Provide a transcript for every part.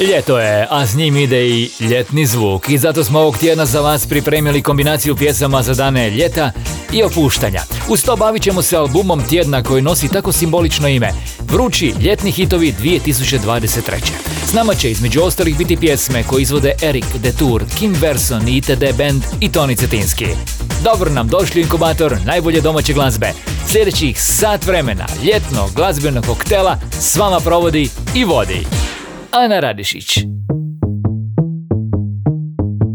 Ljeto je, a s njim ide i ljetni zvuk i zato smo ovog tjedna za vas pripremili kombinaciju pjesama za dane ljeta i opuštanja. Uz to bavit ćemo se albumom tjedna koji nosi tako simbolično ime Vrući ljetni hitovi 2023. S nama će između ostalih biti pjesme koje izvode Erik Detour, Kim Verson, ITD Band i Toni Cetinski. Dobro nam došli inkubator najbolje domaće glazbe. Sljedećih sat vremena ljetnog glazbenog koktela s vama provodi i vodi. Ana Radišić.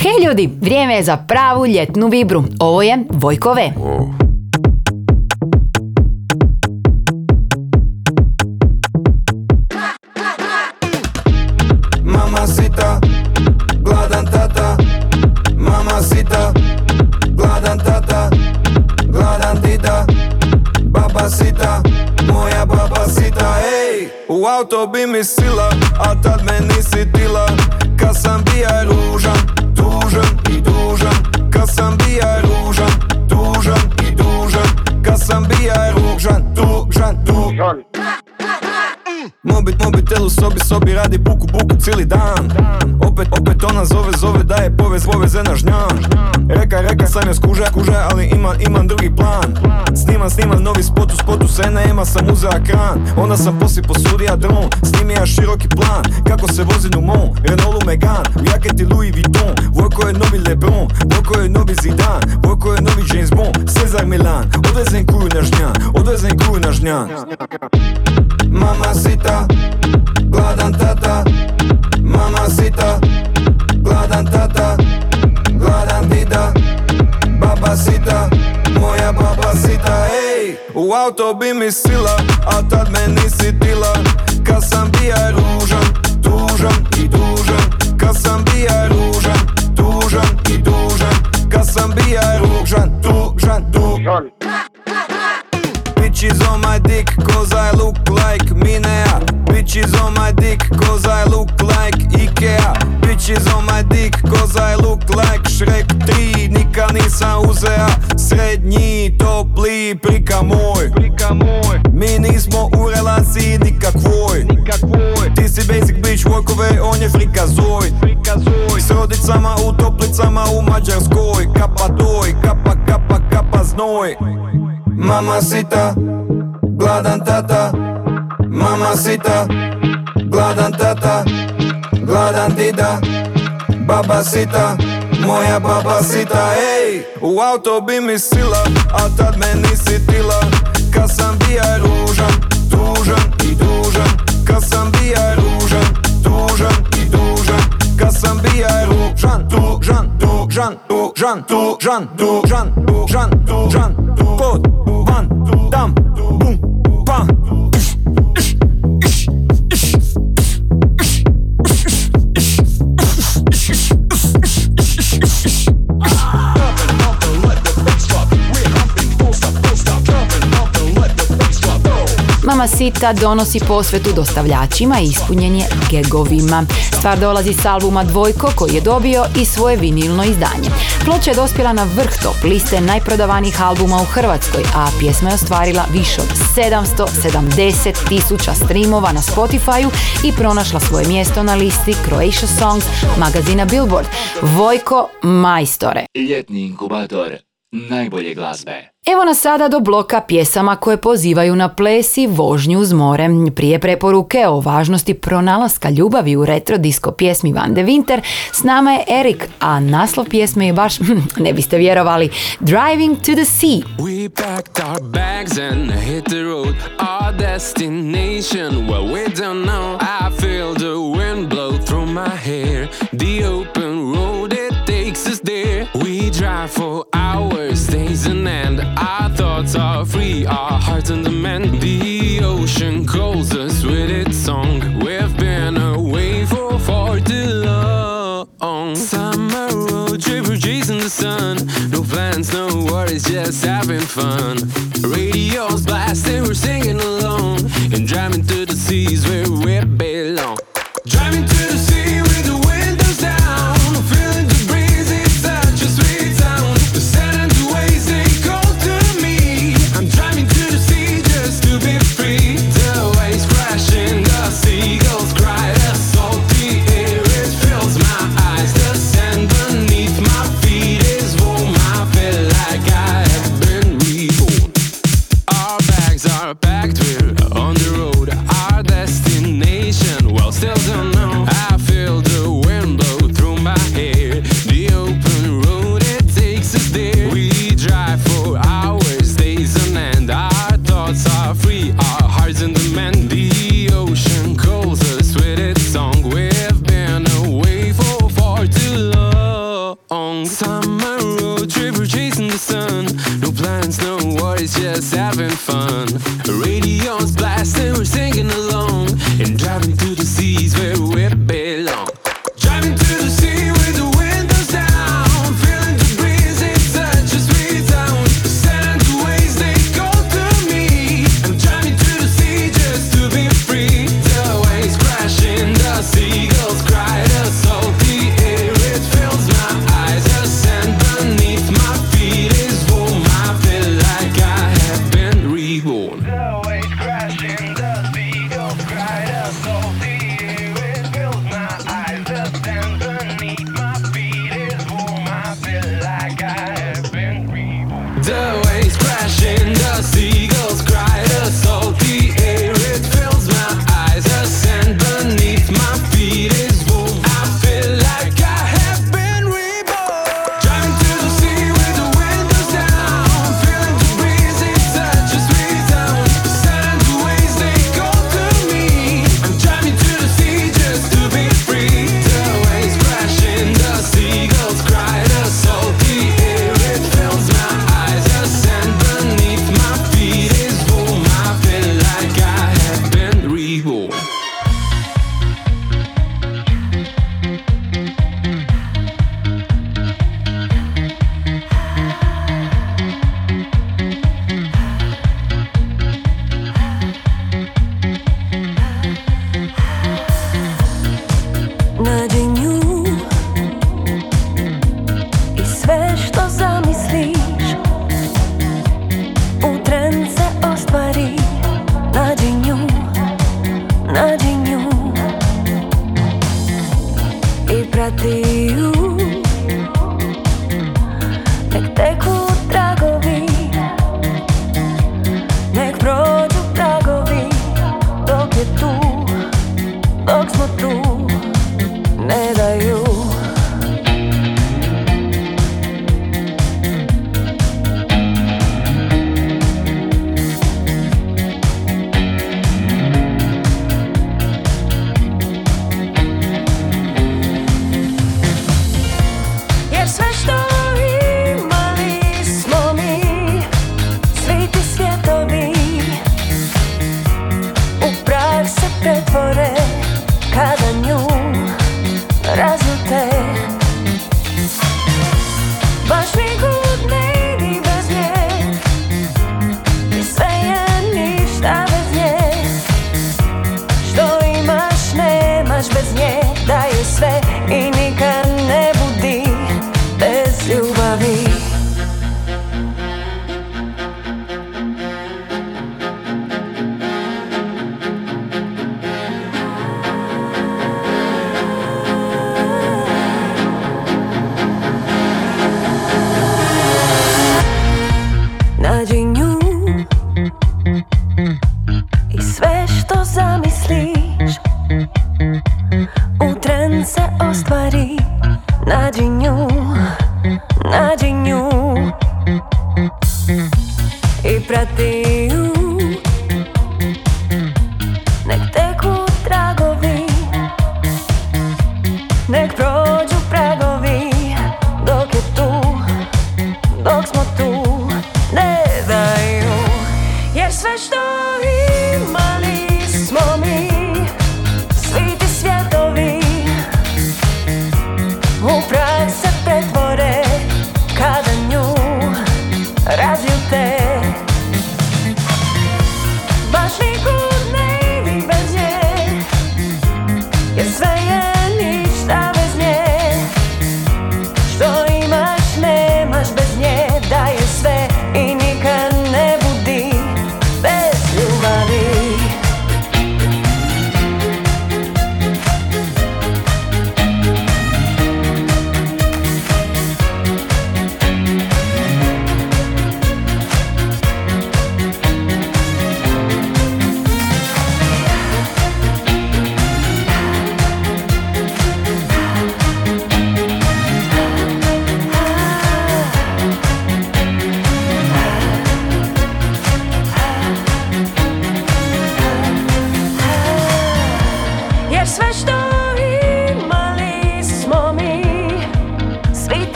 Hej ljudi, vrijeme je za pravu ljetnu vibru. Ovo je Vojko V. Mama sita, gladan tata gladan tata Gladan sita Ej, u auto bi mi sila A tad me nisi tila Kad sam bija ružan, tužan i dužan. Kad sam bija ružan, tužan i dužan. Kad sam bija ružan, tužan, tužan Mobit, mobitel u sobi, sobi radi buku, buku cijeli dan. Opet, opet ona zove, zove da je povez, poveze na žnjan Sam je skuža, kuža, ali imam, imam drugi plan. Snimam, snimam novi spot, u spotu se nema, sam uzeo kran Onda sam poslije posudija dron, snimi ja široki plan. Kako se vozim u mom, Renaultu Megane U jaketi Louis Vuitton, Vojko je novi Lebron Vojko je novi Zidane, Vojko je novi James Bond. Cezar Milan, odvezem kuju na žnjan, odvezem kuju na žnjan. Mama sita, gladan tata. Mama sita, gladan tata Baba sita, moja sita Ej, u auto bi mi sila A tad me nisi tila Kad sam bija ružan, tužan i dužan Kad sam bija ružan, tužan i dužan Kad sam bija ružan, tužan, tužan Bitches on my dick cause I look like Minea. Bitches on my dick cause I look like Ikea. Bitches on my dick cause I look like Shrek 3 Nikad nisam uzea srednji topli prika moj. Mi nismo u relaciji nikakvoj. Ti si basic bitch workove, on je Frikazoid S rodicama u toplicama u Mađarskoj. Kapa doj, kapa kapa kapa znoj Mama sita, gladan tata. Mama sita, gladan tata. Gladan dida Baba sita, moja baba sita Ej, u auto bi mi sila A tad me nisi tila. Kad sam bija ružan, tužan i dužan. Kad sam bija ružan, tužan i dužan. Kad sam bija ružan, tužan, tužan, tužan, tužan, tužan, tužan, tužan, Pod, van, dam, bum, Mama Sita donosi posvetu dostavljačima i ispunjen je gegovima. Stvar dolazi s albuma Dvojko koji je dobio i svoje vinilno izdanje. Ploča je dospjela na vrh top liste najprodavanijih albuma u Hrvatskoj, a pjesma je ostvarila više od 770 tisuća streamova na Spotifyu i pronašla svoje mjesto na listi Croatia Songs magazina Billboard. Vojko Majstore. Ljetni inkubator najbolje glazbe. Evo nas sada do bloka pjesama koje pozivaju na ples i vožnju uz more. Prije preporuke o važnosti pronalaska ljubavi u retro disco pjesmi Van de Winter, s nama je Erik, a naslov pjesme je baš, ne biste vjerovali, Driving to the Sea. We packed our bags and hit the road. Our destination, well, we don't know. I feel the wind blow through my hair. The open for hours, days and end. Our thoughts are free, our hearts in demand. The ocean calls us with its song. We've been away for far too long. Summer road trip, chasing the sun. No plans, no worries, just having fun. Radio's blasting, we're singing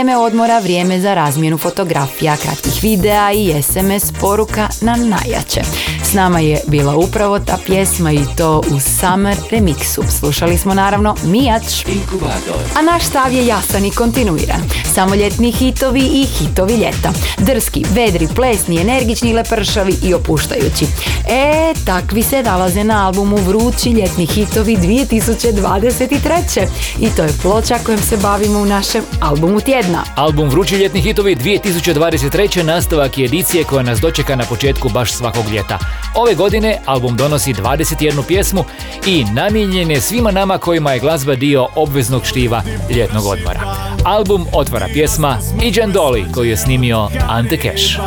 vrijeme odmora, vrijeme za razmjenu fotografija, kratkih videa i SMS poruka na najjače. S nama je bila upravo ta pjesma i to u Summer remixu. Slušali smo naravno Mijač. Inkubator. A naš stav je jasan i kontinuiran. Samo ljetni hitovi i hitovi ljeta. Drski, vedri, plesni, energični, lepršavi i opuštajući. E, takvi se nalaze na albumu Vrući ljetni hitovi 2023. I to je ploča kojom se bavimo u našem albumu tjedna. Album Vrući ljetni hitovi 2023. nastavak je edicije koja nas dočeka na početku baš svakog ljeta. Ove godine album donosi 21 pjesmu i namijenjen je svima nama kojima je glazba dio obveznog štiva ljetnog odmora. Album otvara pjesma Iđen Doli koju je snimio Ante Cash.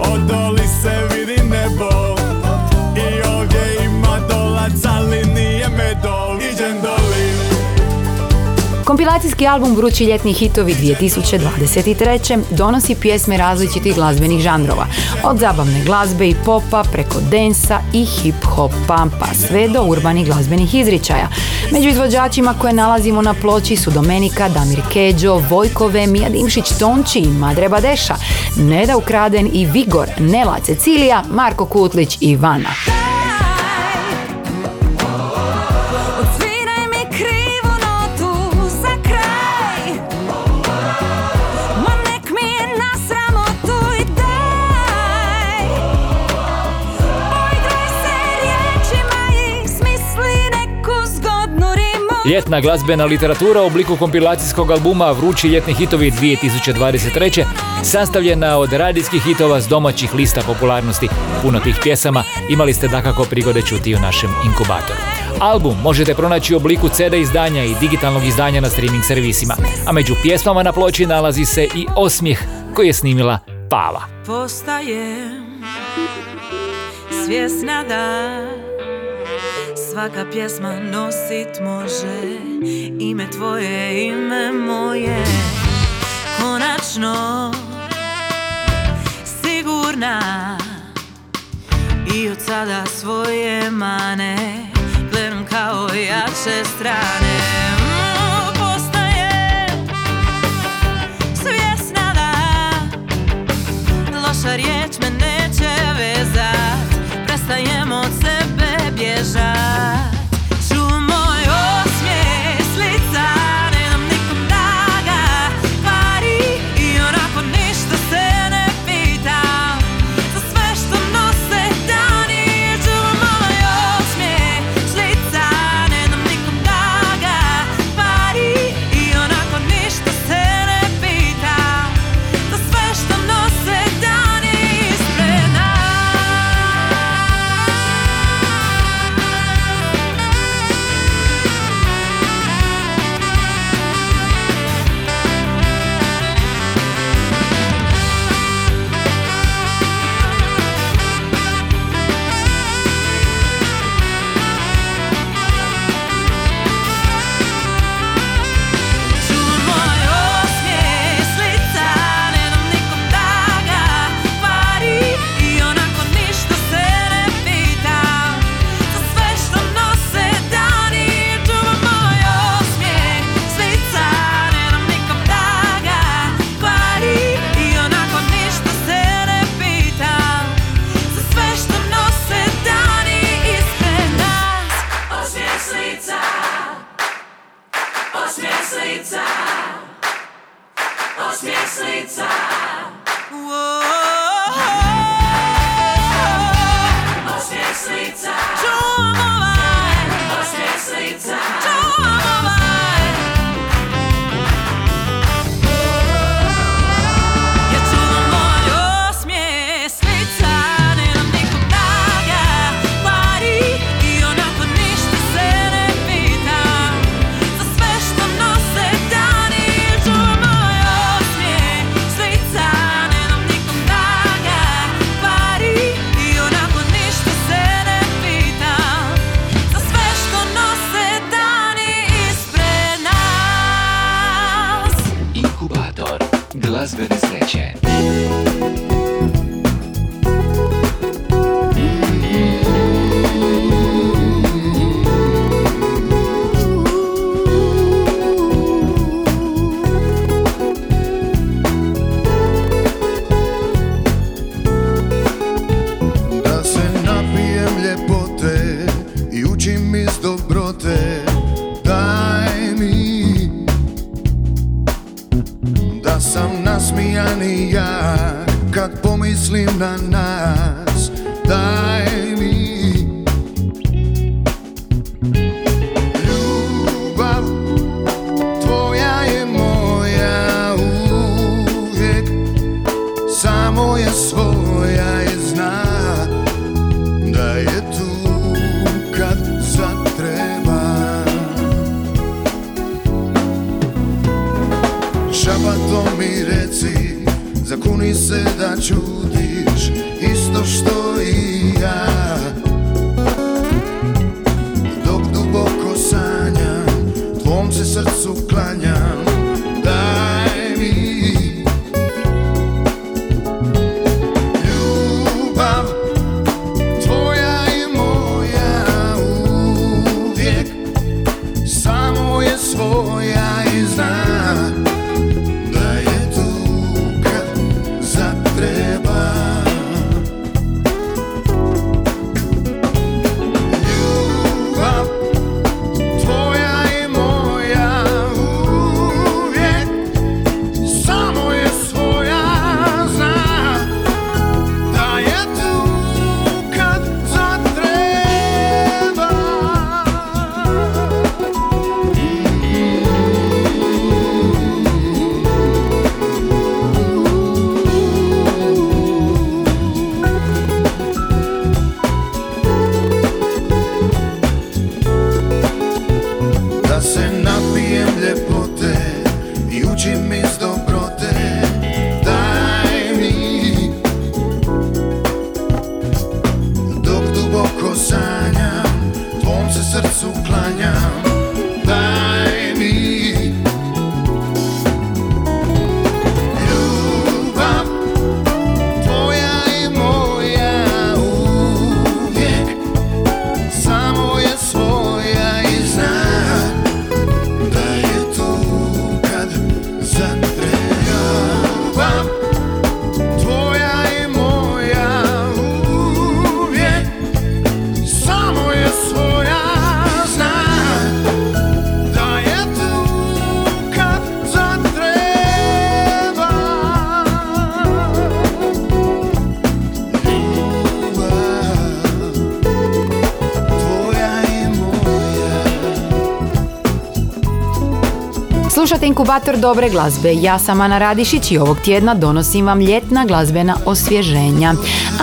Od doli se Kompilacijski album Vrući ljetni hitovi 2023. donosi pjesme različitih glazbenih žanrova, od zabavne glazbe i popa preko densa i hip-hopa, pa sve do urbanih glazbenih izričaja. Među izvođačima koje nalazimo na ploči su Domenika, Damir Keđo, Vojkove, Mija Dimšić, Tonči, Madre Badeša, Neda Ukraden i Vigor, Nela Cecilija, Marko Kutlić i Vana. Ljetna glazbena literatura u obliku kompilacijskog albuma Vrući ljetni hitovi 2023. sastavljena od radijskih hitova s domaćih lista popularnosti. Puno tih pjesama imali ste dakako prigode čuti u našem inkubatoru. Album možete pronaći u obliku CD izdanja i digitalnog izdanja na streaming servisima, a među pjesmama na ploči nalazi se i Osmijeh koji je snimila Pava. Postajem svjesna da svaka pjesma nosit može. Ime tvoje, ime moje. Konačno Sigurna. I od sada svoje mane Gledam kao jače strane. srcu klanja Slušate inkubator dobre glazbe. Ja sam Ana Radišić i ovog tjedna donosim vam ljetna glazbena osvježenja.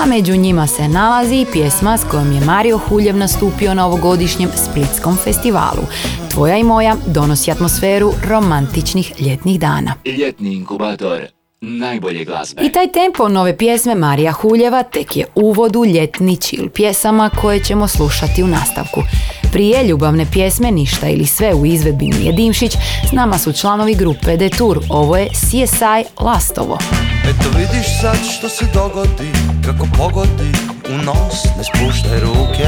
A među njima se nalazi i pjesma s kojom je Mario Huljev nastupio na ovogodišnjem Splitskom festivalu. Tvoja i moja donosi atmosferu romantičnih ljetnih dana. Ljetni inkubator najbolje glazbe. I taj tempo nove pjesme Marija Huljeva tek je uvod u ljetni chill pjesama koje ćemo slušati u nastavku. Prije ljubavne pjesme Ništa ili sve u izvedbi Mije Dimšić s nama su članovi grupe Detour. Ovo je CSI Lastovo. Eto vidiš sad što se dogodi Kako pogodi u nos Ne spuštaj ruke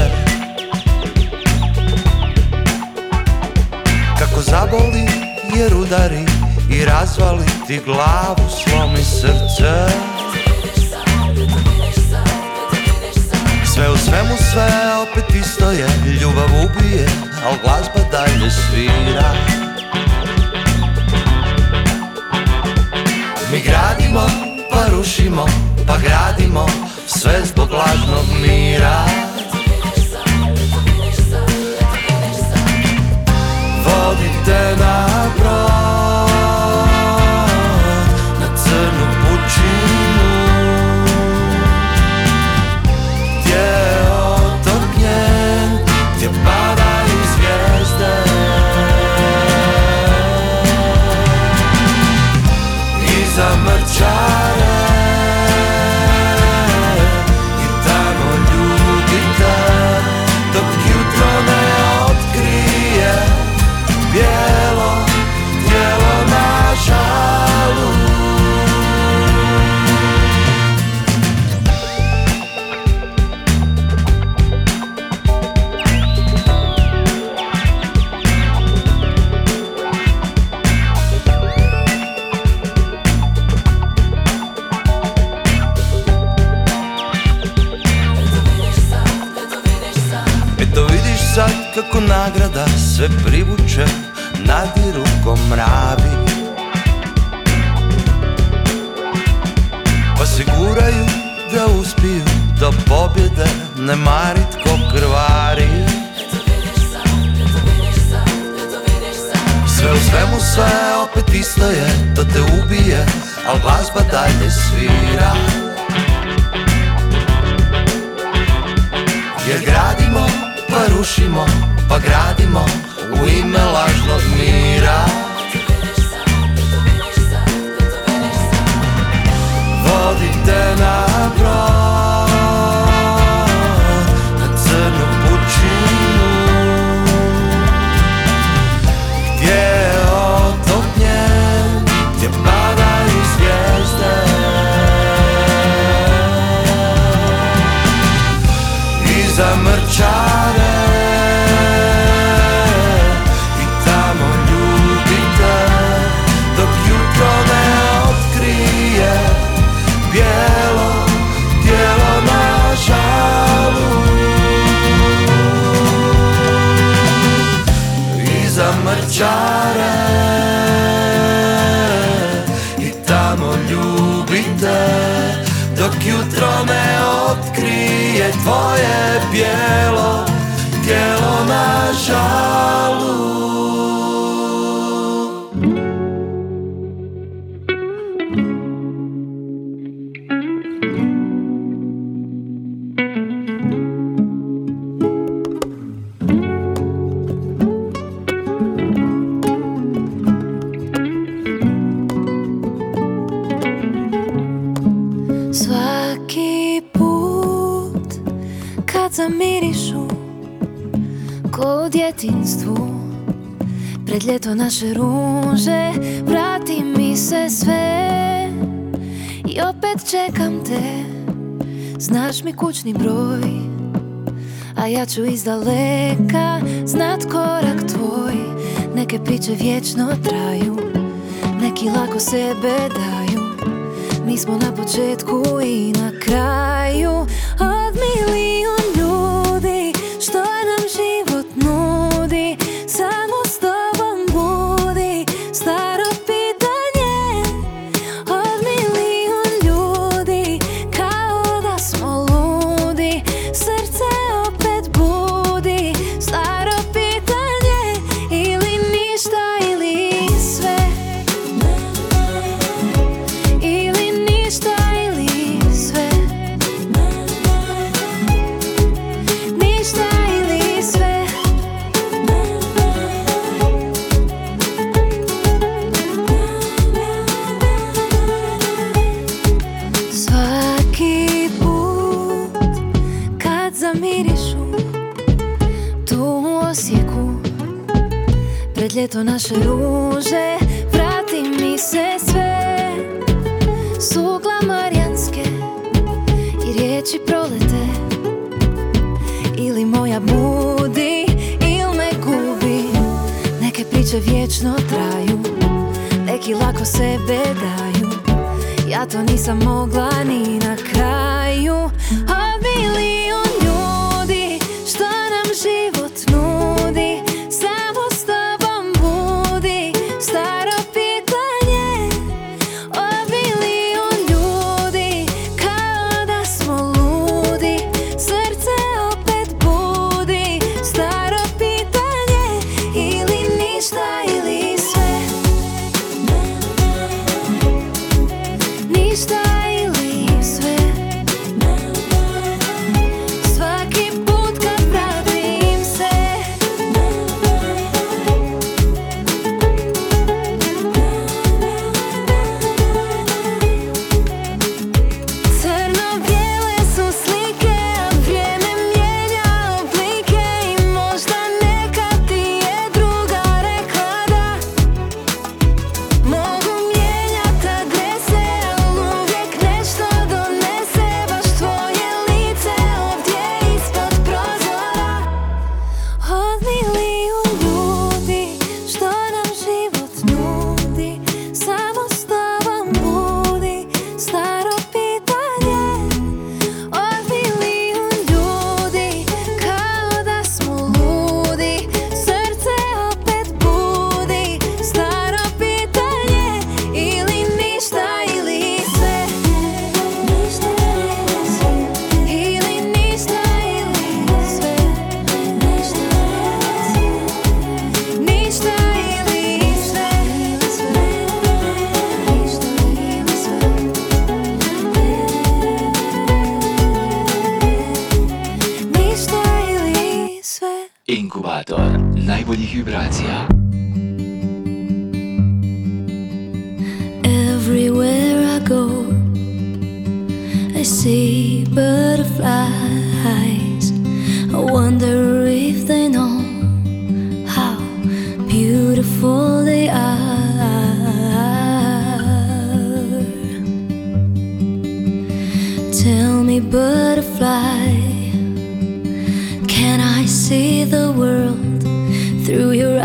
Kako zaboli jer udari I razvali ti glavu Slomi srce. Sve u svemu sve opet isto je Ljubav ubije Al glazba dalje svira. Mi gradimo, pa rušimo, pa gradimo Sve zbog lažnog mira. Vodite na brod child. Tvoje bijelo tijelo na kad ljeto naše ruže Vrati mi se sve. I opet čekam te Znaš mi kućni broj A ja ću iz daleka Znat korak tvoj. Neke priče vječno traju Neki lako sebe daju. Mi smo na početku i na kraju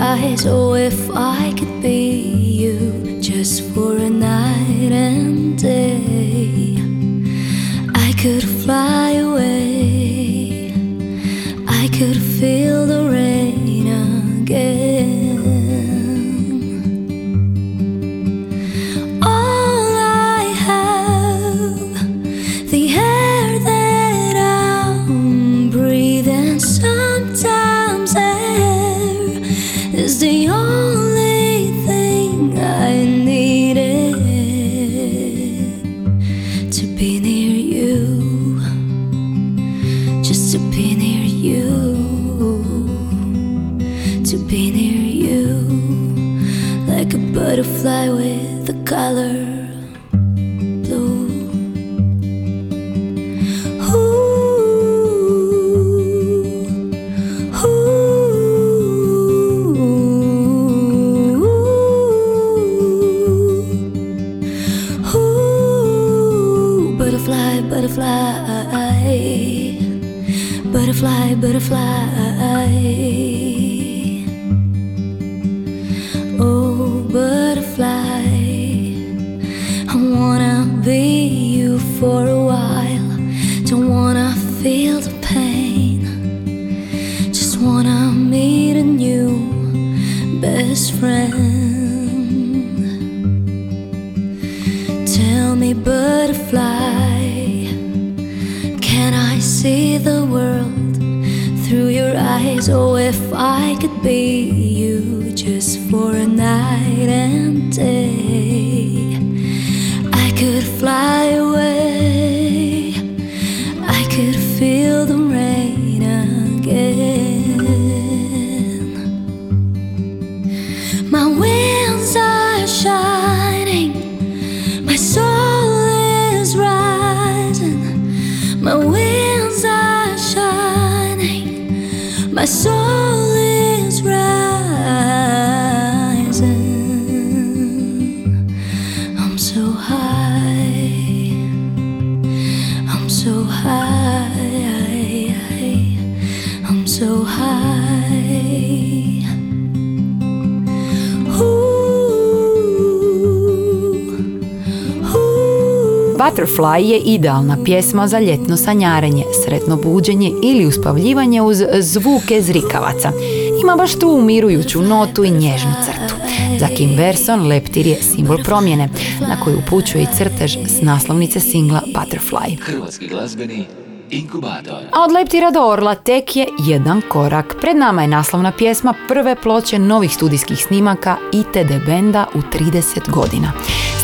eyes. Oh, if I could be you just for a night and day, I could fly away. Eyes? Oh, if I could be you just for a night and day, I could fly away. Butterfly je idealna pjesma za ljetno sanjarenje, sretno buđenje ili uspavljivanje uz zvuke zrikavaca. Ima baš tu umirujuću notu i nježnu crtu. Za Kim Verson leptir je simbol promjene, na koju upućuje i crtež s naslovnice singla Butterfly. Hrvatski glazbeni inkubator. A od leptira do orla tek je jedan korak. Pred nama je naslovna pjesma prve ploče novih studijskih snimaka ITD benda u 30 godina.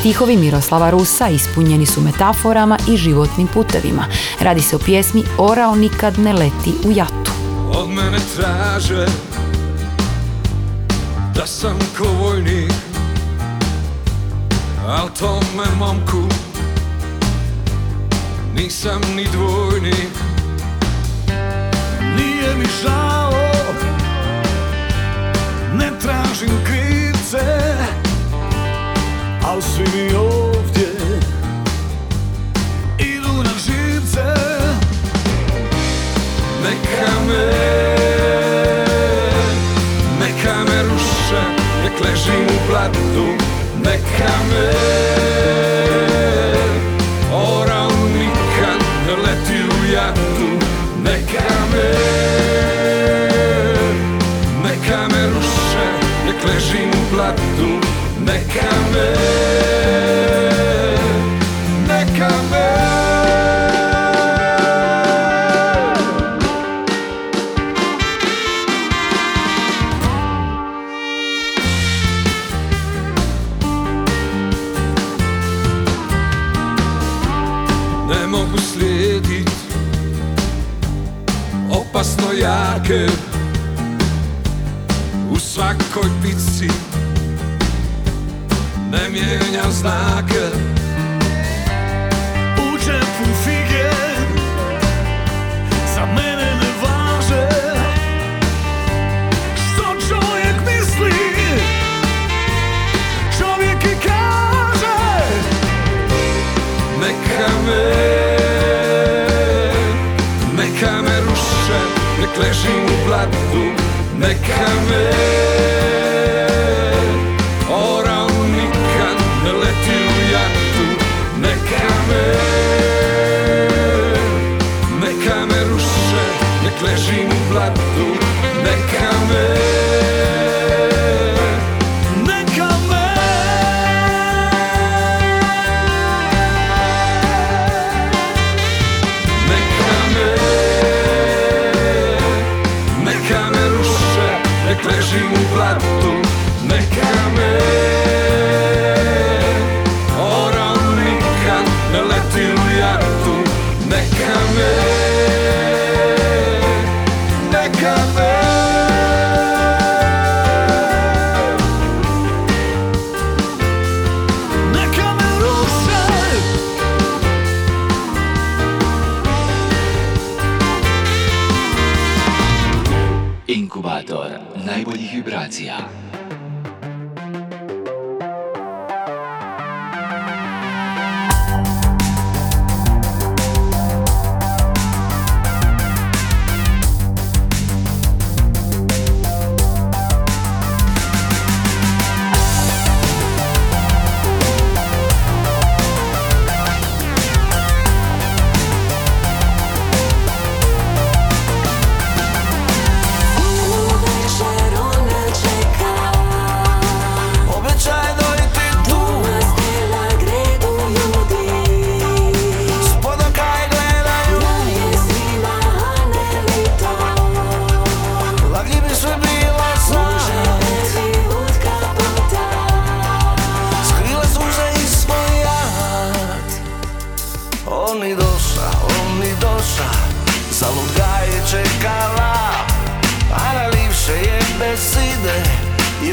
Stihovi Miroslava Rusa ispunjeni su metaforama i životnim putevima. Radi se o pjesmi Orao nikad ne leti u jatu. Od mene traže Da sam ko vojnik Al tome momku Nisam ni dvojnik Nije mi žao Ne tražim Al svi mi ovdje Idu na živce. Neka me, neka me ruše, nek ležim u blatu, neka me Orao nikad ne leti u jatu, neka me Neka me ruše, nek ležim u blatu, neka me Ne mijenjam znake. U Za mene ne važe. Što misli? Čovjek i kaže neka me, neka me ruše, nek ležim u blatu, neka me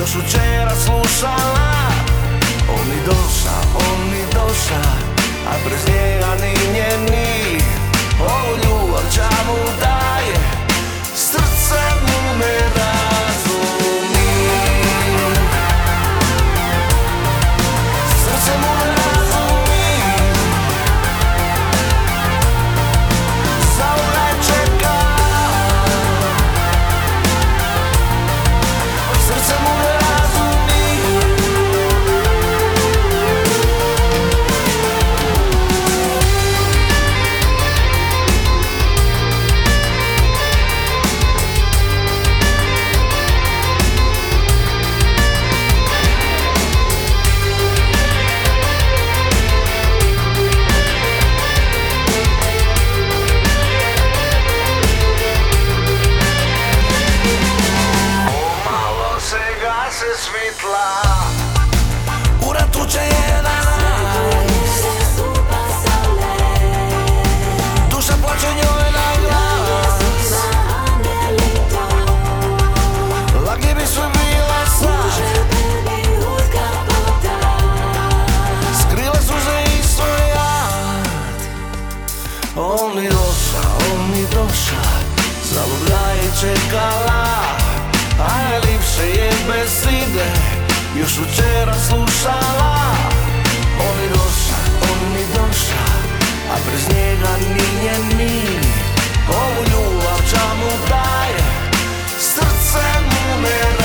slušala. On mi doša, on mi doša A brez njega ni njeni Ovu ljubav ča mu daje Srce mu ne razumi Još včera slušala. On mi doša, on mi doša A bez njega nije ni. Ovu ljubav ča mu daje Srce mu ne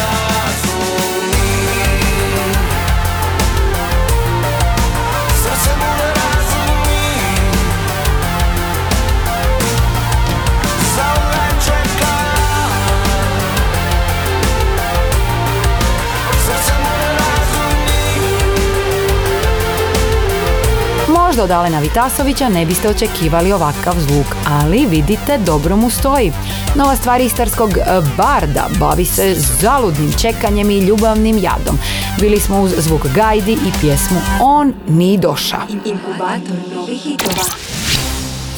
Možda od Alena Vitasovića ne biste očekivali ovakav zvuk, ali vidite, dobro mu stoji. Nova stvar istarskog e, barda bavi se zaludnim čekanjem i ljubavnim jadom. Bili smo uz zvuk Gajdi i pjesmu On ni doša. Inkubator novih hitova.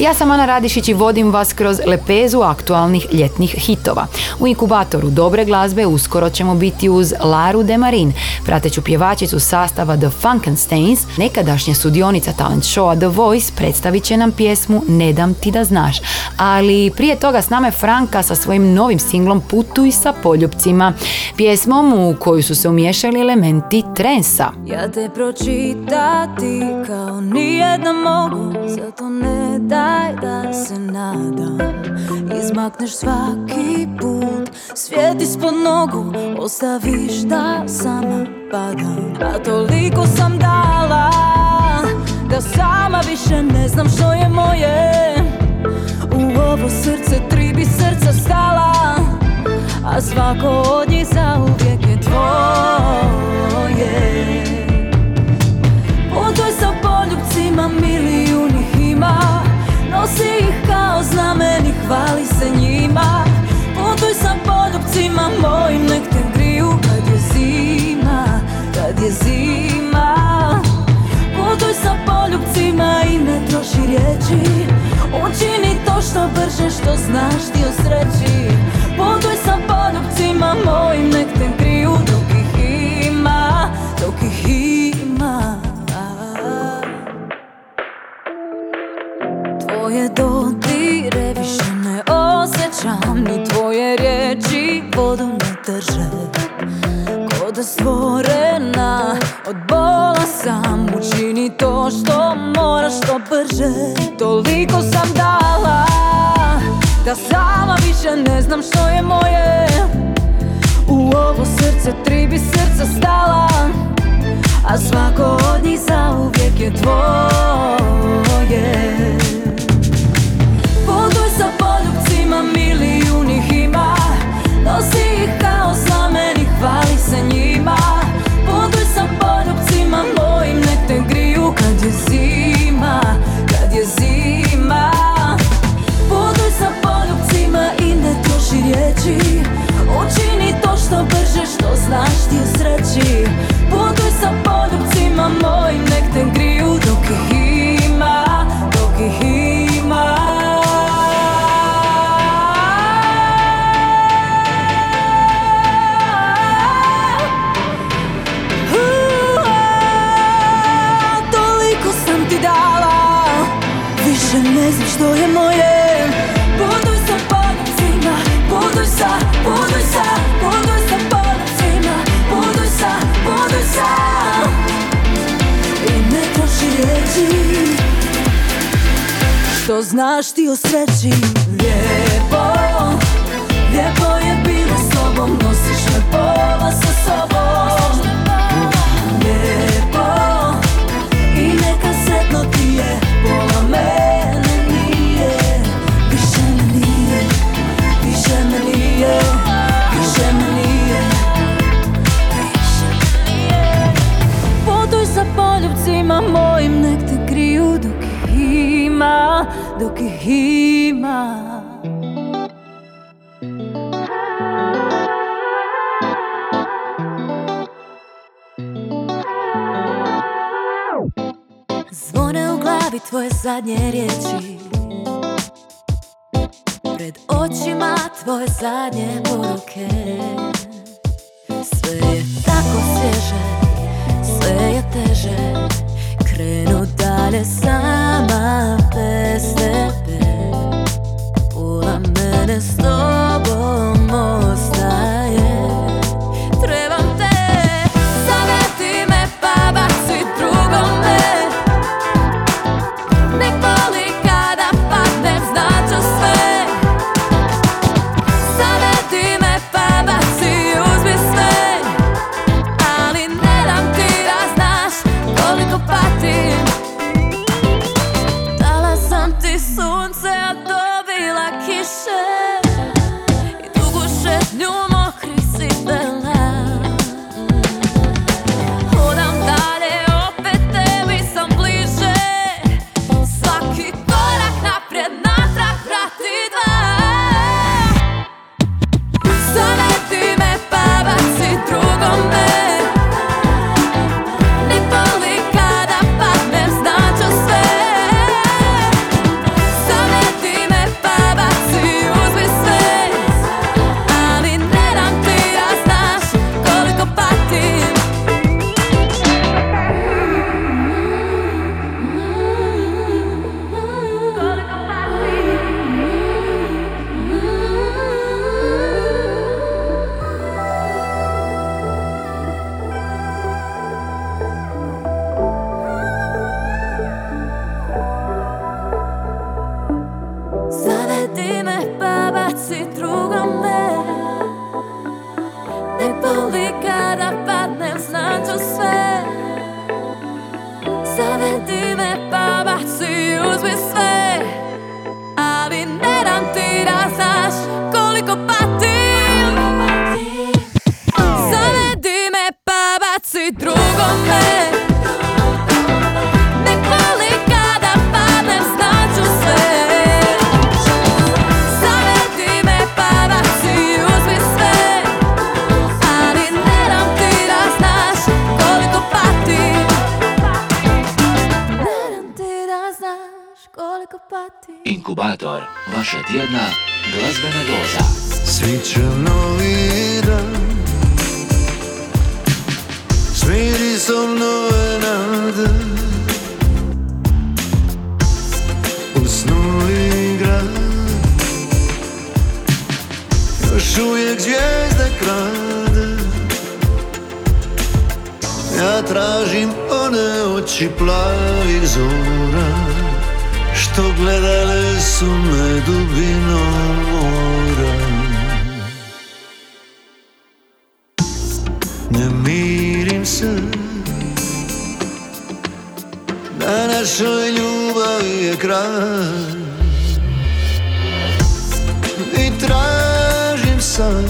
Ja sam Ana Radišić i vodim vas kroz lepezu aktualnih ljetnih hitova. U inkubatoru dobre glazbe uskoro ćemo biti uz Laru Demarin, prateću pjevačicu sastava The Funkensteins, nekadašnja sudionica talent showa The Voice, predstavit će nam pjesmu Ne dam ti da znaš. Ali prije toga s nama je Franka sa svojim novim singlom Putuj sa poljupcima, pjesmom u koju su se umiješali elementi trensa. Ja te pročitati kao nijedna mogu Zato ne daj da se nadam Izmakneš svaki put. Svijet ispod nogu Ostaviš da sama padam. A toliko sam dala Da sama više ne znam što je moje. U ovo srce tri bi srca stala A svako od njih zauvijek je tvoje. Putuj sa poljubcima, milijun ih ima Nosi ih kao znameni, hvali se njima. Putuj sa poljubcima mojim, nek te griju kad je zima Kad je zima. Putuj sa poljubcima i ne troši riječi. Učini to što brže, što znaš ti o sreći. Putuj sa poljubcima mojim, nek te griju dok Tvoje dodire više ne osjećam Ni tvoje riječi. Vodu ne drže Ko da stvorena. Od bola sam Učini to što moraš što brže. Toliko sam dala Da sama više ne znam što je moje. U ovo srce tri bi srca stala A svako od njih zauvijek je tvoje se njima. Putuj sa poljubcima mojim, nek te griju kad je zima Kad je zima. Putuj sa poljubcima i ne troši riječi. Učini to što brže, što znaš ti o sreći znaš ti o sreći? Lijepo, lijepo je bilo s tobom Nosiš me pola sa sobom. Lijepo, i neka sretno ti je Pola mene nije, više me nije Više me nije, više me nije. Putuj sa poljubcima mojim Nek te kriju dok ima Dok ih ima. Zvone u glavi tvoje zadnje riječi. Pred očima tvoje zadnje poruke. Sve je tako svježe, sve je teže. Krenu dalje sama mene s vaša tjedna glazbena doza. Sviće novi dan. S mirisom nove nade. U snu igra. Još uvijek zvijezde krade. Ja tražim one oči plavih zora Što gledale su me dubinom mora. Ne mirim se. Na našoj ljubavi je kraj. I tražim sad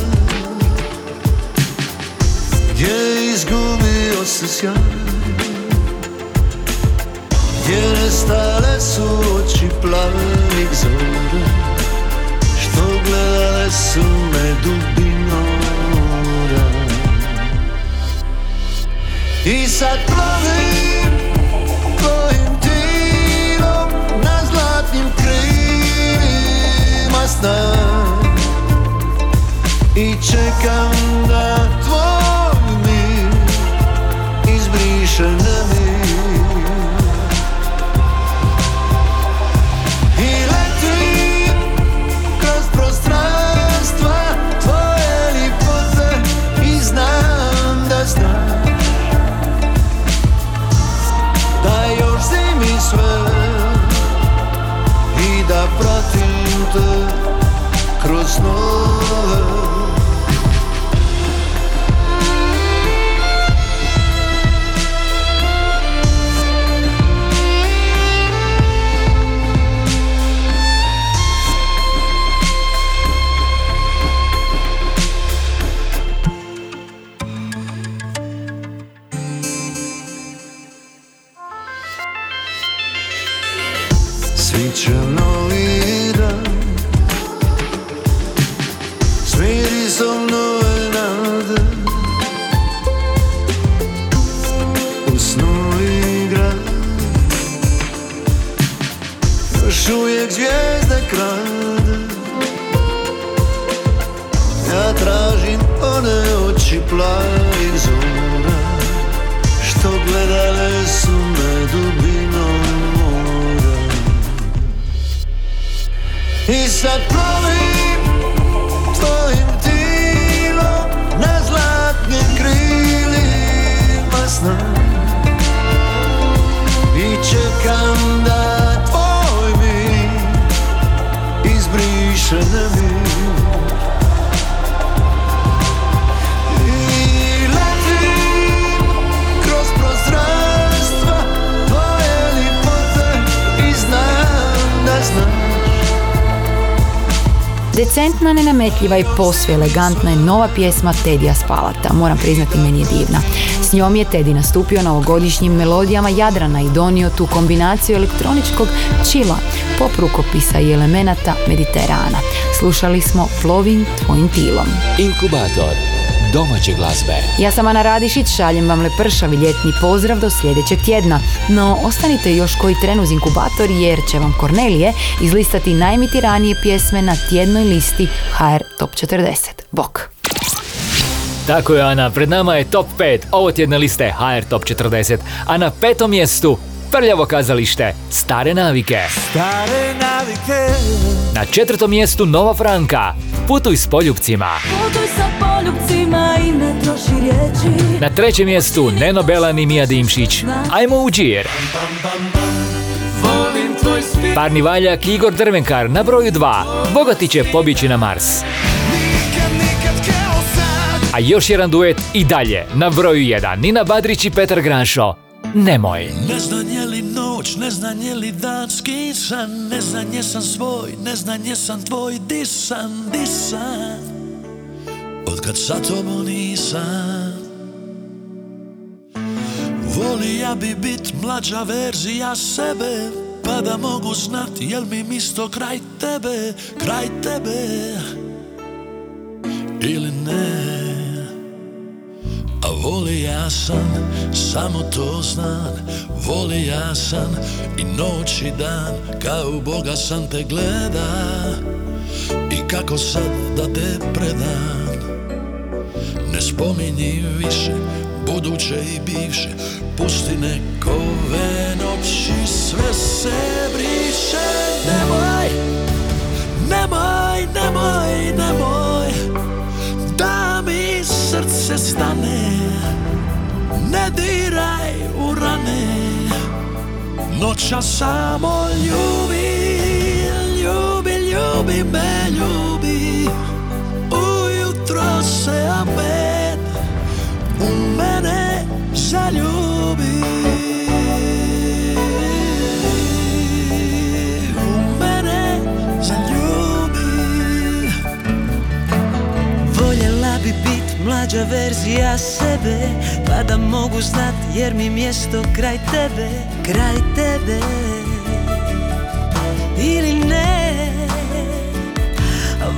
Gdje je izgubio se sjaj Gdje nestale su oči plavih zora Što gledale su me dubinom mora I sad sna I čekam da tvoj mir Izbriše nemir Decentna, nenametljiva i posve elegantna je nova pjesma Tedija Spalata. Moram priznati, meni je divna. S njom je Teddy nastupio na ovogodišnjim melodijama Jadrana i donio tu kombinaciju elektroničkog čila, pop rukopisa i elemenata Mediterana. Slušali smo Plovim tvojim tilom. Inkubator domaće glazbe. Ja sam Ana Radišić, šaljem vam lepršavi ljetni pozdrav do sljedećeg tjedna. No, ostanite još koji tren uz inkubator jer će vam Kornelije izlistati najmitiranije pjesme na tjednoj listi HR Top 40. Bok! Tako je Ana, pred nama je top 5 ovo tjedne liste HR Top 40, a na petom mjestu Prljavo kazalište, stare navike. Stare navike Na četvrtom mjestu Nova Franka, Putuj s poljupcima. Putuj sa poljubcima i ne troši riječi Na trećem mjestu Neno Belan i Mija Dimšić, Ajmo u džir. Parni valjak Igor Drvenkar na broju 2, Bogati će pobjeći na Mars. A još jedan duet i dalje, na broju 1, Nina Badrić i Petar Granšo. Nemoj. Ne znam je li noć, ne znam je li dan skisan Ne znam jesam svoj, ne znam jesam tvoj Disan, disan. Od kad sa tobom nisam. Volija bi bit mlađa verzija sebe Pa da mogu znat jel mi misto kraj tebe Kraj tebe. Ili ne sam, samo to znam. Voli ja sam i noć i dan Kao Boga sam te gleda. I kako sad da te predam? Ne spominji više buduće i bivše. Pusti nekove noći sve se briše. Nemoj, nemoj, nemoj, nemoj Da mi srce stane Ne diraj u rane. Noća samo ljubi Ljubi, ljubi me, ljubi. Ujutro se opet U mene zaljubi mlađa verzija sebe Pa da mogu znat jer mi mjesto kraj tebe Kraj tebe. Ili ne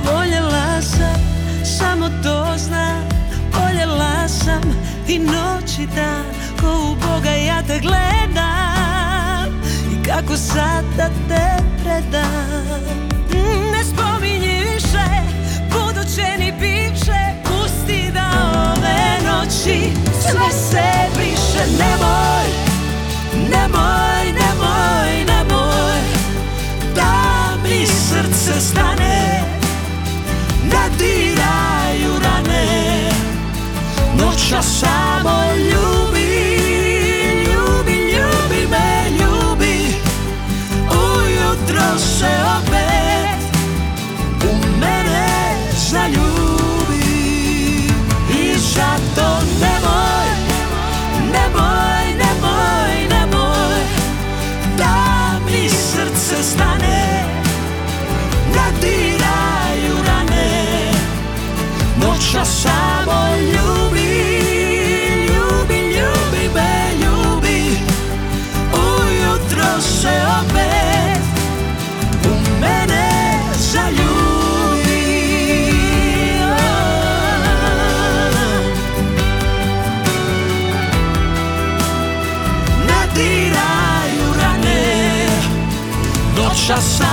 Voljela sam, samo to znam. Voljela sam i noć i dan Ko u Boga ja te gledam. I kako sad da te predam. Ne spominji više buduće ni bivše noći sve se briše Nemoj, nemoj, nemoj, nemoj Da mi srce stane duša samo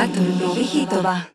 Inkubator novih hitova.